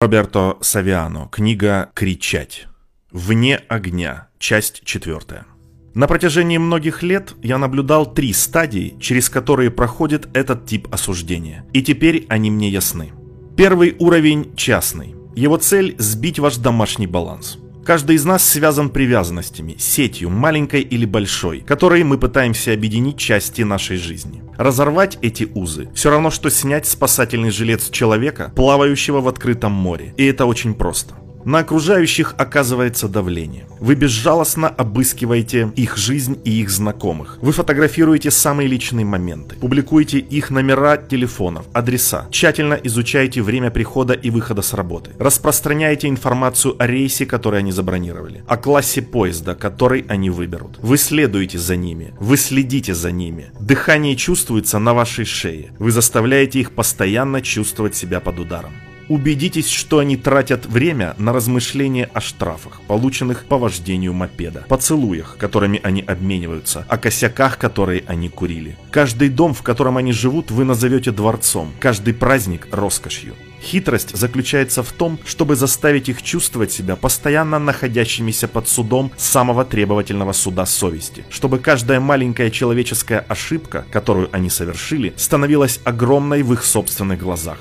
Роберто Савиано. Книга «Кричать». Вне огня. Часть четвертая. На протяжении многих лет я наблюдал три стадии, через которые проходит этот тип осуждения. И теперь они мне ясны. Первый уровень – частный. Его цель – сбить ваш домашний баланс. Каждый из нас связан привязанностями, сетью, маленькой или большой, которые мы пытаемся объединить части нашей жизни. Разорвать эти узы – все равно, что снять спасательный жилет с человека, плавающего в открытом море. И это очень просто. На окружающих оказывается давление. Вы безжалостно обыскиваете их жизнь и их знакомых. Вы фотографируете самые личные моменты. Публикуете их номера телефонов, адреса. Тщательно изучаете время прихода и выхода с работы. Распространяете информацию о рейсе, который они забронировали. О классе поезда, который они выберут. Вы следуете за ними. Вы следите за ними. Дыхание чувствуется на вашей шее. Вы заставляете их постоянно чувствовать себя под ударом. Убедитесь, что они тратят время на размышления о штрафах, полученных по вождению мопеда, поцелуях, которыми они обмениваются, о косяках, которые они курили. Каждый дом, в котором они живут, вы назовете дворцом, каждый праздник – роскошью. Хитрость заключается в том, чтобы заставить их чувствовать себя постоянно находящимися под судом самого требовательного суда совести, чтобы каждая маленькая человеческая ошибка, которую они совершили, становилась огромной в их собственных глазах.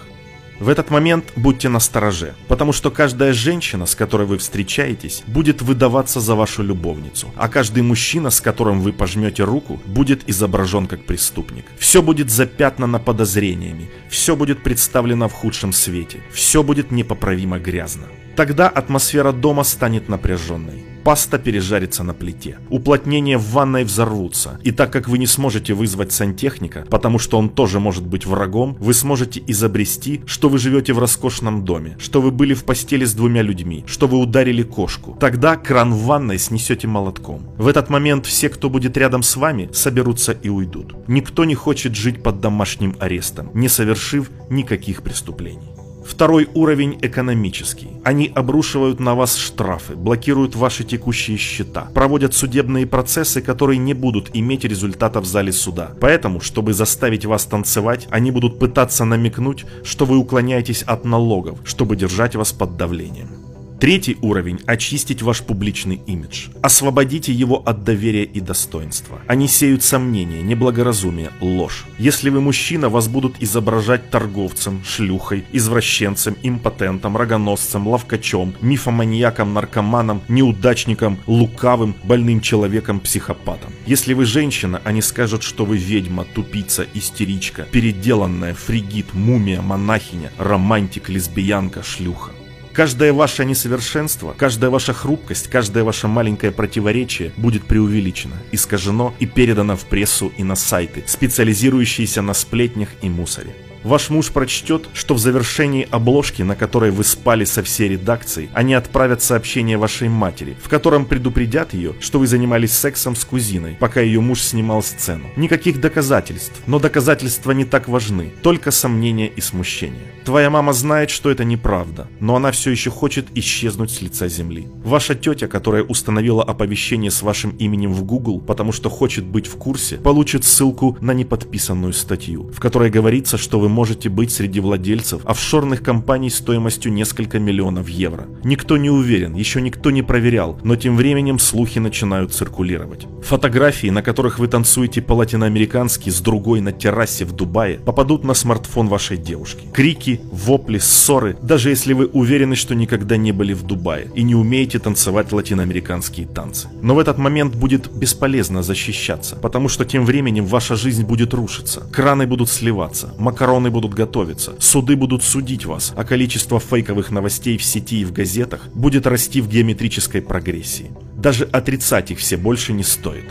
В этот момент будьте настороже, потому что каждая женщина, с которой вы встречаетесь, будет выдаваться за вашу любовницу, а каждый мужчина, с которым вы пожмете руку, будет изображен как преступник. Все будет запятнано подозрениями, все будет представлено в худшем свете, все будет непоправимо грязно. Тогда атмосфера дома станет напряженной паста пережарится на плите. Уплотнения в ванной взорвутся. И так как вы не сможете вызвать сантехника, потому что он тоже может быть врагом, вы сможете изобрести, что вы живете в роскошном доме, что вы были в постели с двумя людьми, что вы ударили кошку. Тогда кран в ванной снесете молотком. В этот момент все, кто будет рядом с вами, соберутся и уйдут. Никто не хочет жить под домашним арестом, не совершив никаких преступлений. Второй уровень экономический. Они обрушивают на вас штрафы, блокируют ваши текущие счета, проводят судебные процессы, которые не будут иметь результата в зале суда. Поэтому, чтобы заставить вас танцевать, они будут пытаться намекнуть, что вы уклоняетесь от налогов, чтобы держать вас под давлением. Третий уровень – очистить ваш публичный имидж. Освободите его от доверия и достоинства. Они сеют сомнения, неблагоразумие, ложь. Если вы мужчина, вас будут изображать торговцем, шлюхой, извращенцем, импотентом, рогоносцем, ловкачом, мифоманьяком, наркоманом, неудачником, лукавым, больным человеком, психопатом. Если вы женщина, они скажут, что вы ведьма, тупица, истеричка, переделанная, фригид, мумия, монахиня, романтик, лесбиянка, шлюха. Каждое ваше несовершенство, каждая ваша хрупкость, каждое ваше маленькое противоречие будет преувеличено, искажено и передано в прессу и на сайты, специализирующиеся на сплетнях и мусоре. Ваш муж прочтет, что в завершении обложки, на которой вы спали со всей редакцией, они отправят сообщение вашей матери, в котором предупредят ее, что вы занимались сексом с кузиной, пока ее муж снимал сцену. Никаких доказательств, но доказательства не так важны, только сомнения и смущение. Твоя мама знает, что это неправда, но она все еще хочет исчезнуть с лица земли. Ваша тетя, которая установила оповещение с вашим именем в Google, потому что хочет быть в курсе, получит ссылку на неподписанную статью, в которой говорится, что вы можете быть среди владельцев офшорных компаний стоимостью несколько миллионов евро. Никто не уверен, еще никто не проверял, но тем временем слухи начинают циркулировать. Фотографии, на которых вы танцуете по-латиноамерикански с другой на террасе в Дубае, попадут на смартфон вашей девушки. Крики, вопли, ссоры, даже если вы уверены, что никогда не были в Дубае и не умеете танцевать латиноамериканские танцы. Но в этот момент будет бесполезно защищаться, потому что тем временем ваша жизнь будет рушиться, краны будут сливаться, макароны Законы будут готовиться, суды будут судить вас, а количество фейковых новостей в сети и в газетах будет расти в геометрической прогрессии. Даже отрицать их все больше не стоит.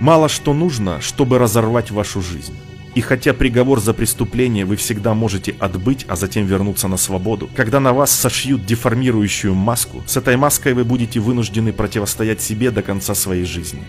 Мало что нужно, чтобы разорвать вашу жизнь. И хотя приговор за преступление вы всегда можете отбыть, а затем вернуться на свободу, когда на вас сошьют деформирующую маску, с этой маской вы будете вынуждены противостоять себе до конца своей жизни.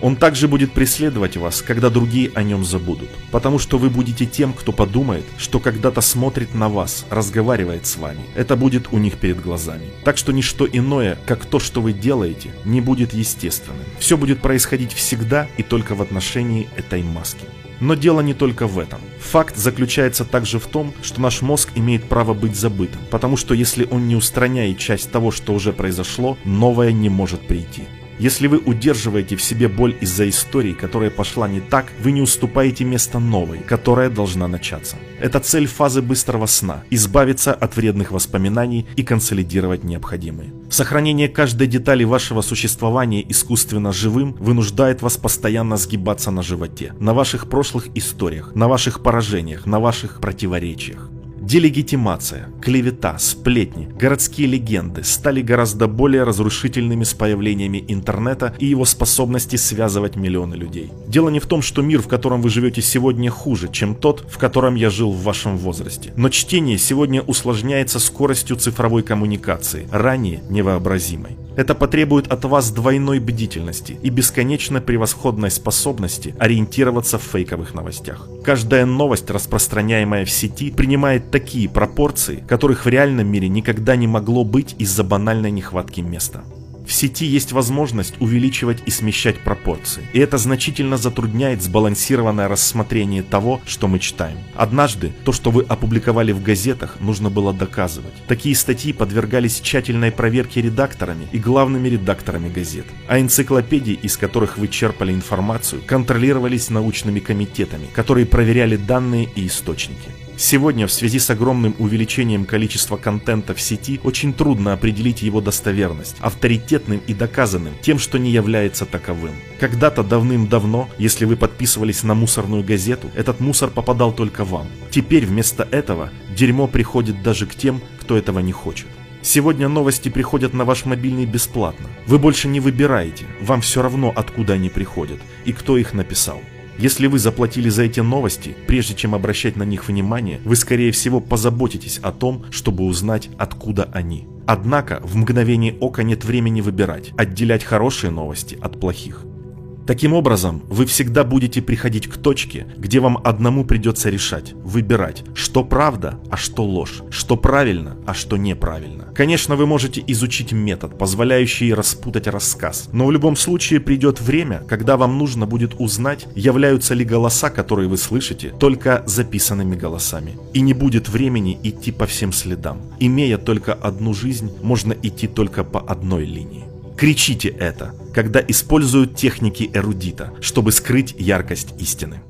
Он также будет преследовать вас, когда другие о нем забудут, потому что вы будете тем, кто подумает, что когда-то смотрит на вас, разговаривает с вами. Это будет у них перед глазами. Так что ничто иное, как то, что вы делаете, не будет естественным. Все будет происходить всегда и только в отношении этой маски. Но дело не только в этом. Факт заключается также в том, что наш мозг имеет право быть забытым, потому что если он не устраняет часть того, что уже произошло, новое не может прийти. Если вы удерживаете в себе боль из-за истории, которая пошла не так, вы не уступаете место новой, которая должна начаться. Это цель фазы быстрого сна – избавиться от вредных воспоминаний и консолидировать необходимые. Сохранение каждой детали вашего существования искусственно живым вынуждает вас постоянно сгибаться на животе, на ваших прошлых историях, на ваших поражениях, на ваших противоречиях. Делегитимация, клевета, сплетни, городские легенды стали гораздо более разрушительными с появлениями интернета и его способности связывать миллионы людей. Дело не в том, что мир, в котором вы живете сегодня, хуже, чем тот, в котором я жил в вашем возрасте. Но чтение сегодня усложняется скоростью цифровой коммуникации, ранее невообразимой. Это потребует от вас двойной бдительности и бесконечно превосходной способности ориентироваться в фейковых новостях. Каждая новость, распространяемая в сети, принимает такие пропорции, которых в реальном мире никогда не могло быть из-за банальной нехватки места. В сети есть возможность увеличивать и смещать пропорции, и это значительно затрудняет сбалансированное рассмотрение того, что мы читаем. Однажды то, что вы опубликовали в газетах, нужно было доказывать. Такие статьи подвергались тщательной проверке редакторами и главными редакторами газет, а энциклопедии, из которых вы черпали информацию, контролировались научными комитетами, которые проверяли данные и источники. Сегодня в связи с огромным увеличением количества контента в сети очень трудно определить его достоверность, авторитетным и доказанным тем, что не является таковым. Когда-то давным-давно, если вы подписывались на мусорную газету, этот мусор попадал только вам. Теперь вместо этого дерьмо приходит даже к тем, кто этого не хочет. Сегодня новости приходят на ваш мобильный бесплатно. Вы больше не выбираете, вам все равно откуда они приходят и кто их написал. Если вы заплатили за эти новости, прежде чем обращать на них внимание, вы скорее всего позаботитесь о том, чтобы узнать, откуда они. Однако в мгновение ока нет времени выбирать, отделять хорошие новости от плохих. Таким образом, вы всегда будете приходить к точке, где вам одному придется решать, выбирать, что правда, а что ложь, что правильно, а что неправильно. Конечно, вы можете изучить метод, позволяющий распутать рассказ, но в любом случае придет время, когда вам нужно будет узнать, являются ли голоса, которые вы слышите, только записанными голосами. И не будет времени идти по всем следам. Имея только одну жизнь, можно идти только по одной линии. Кричите это, когда используют техники эрудита, чтобы скрыть яркость истины.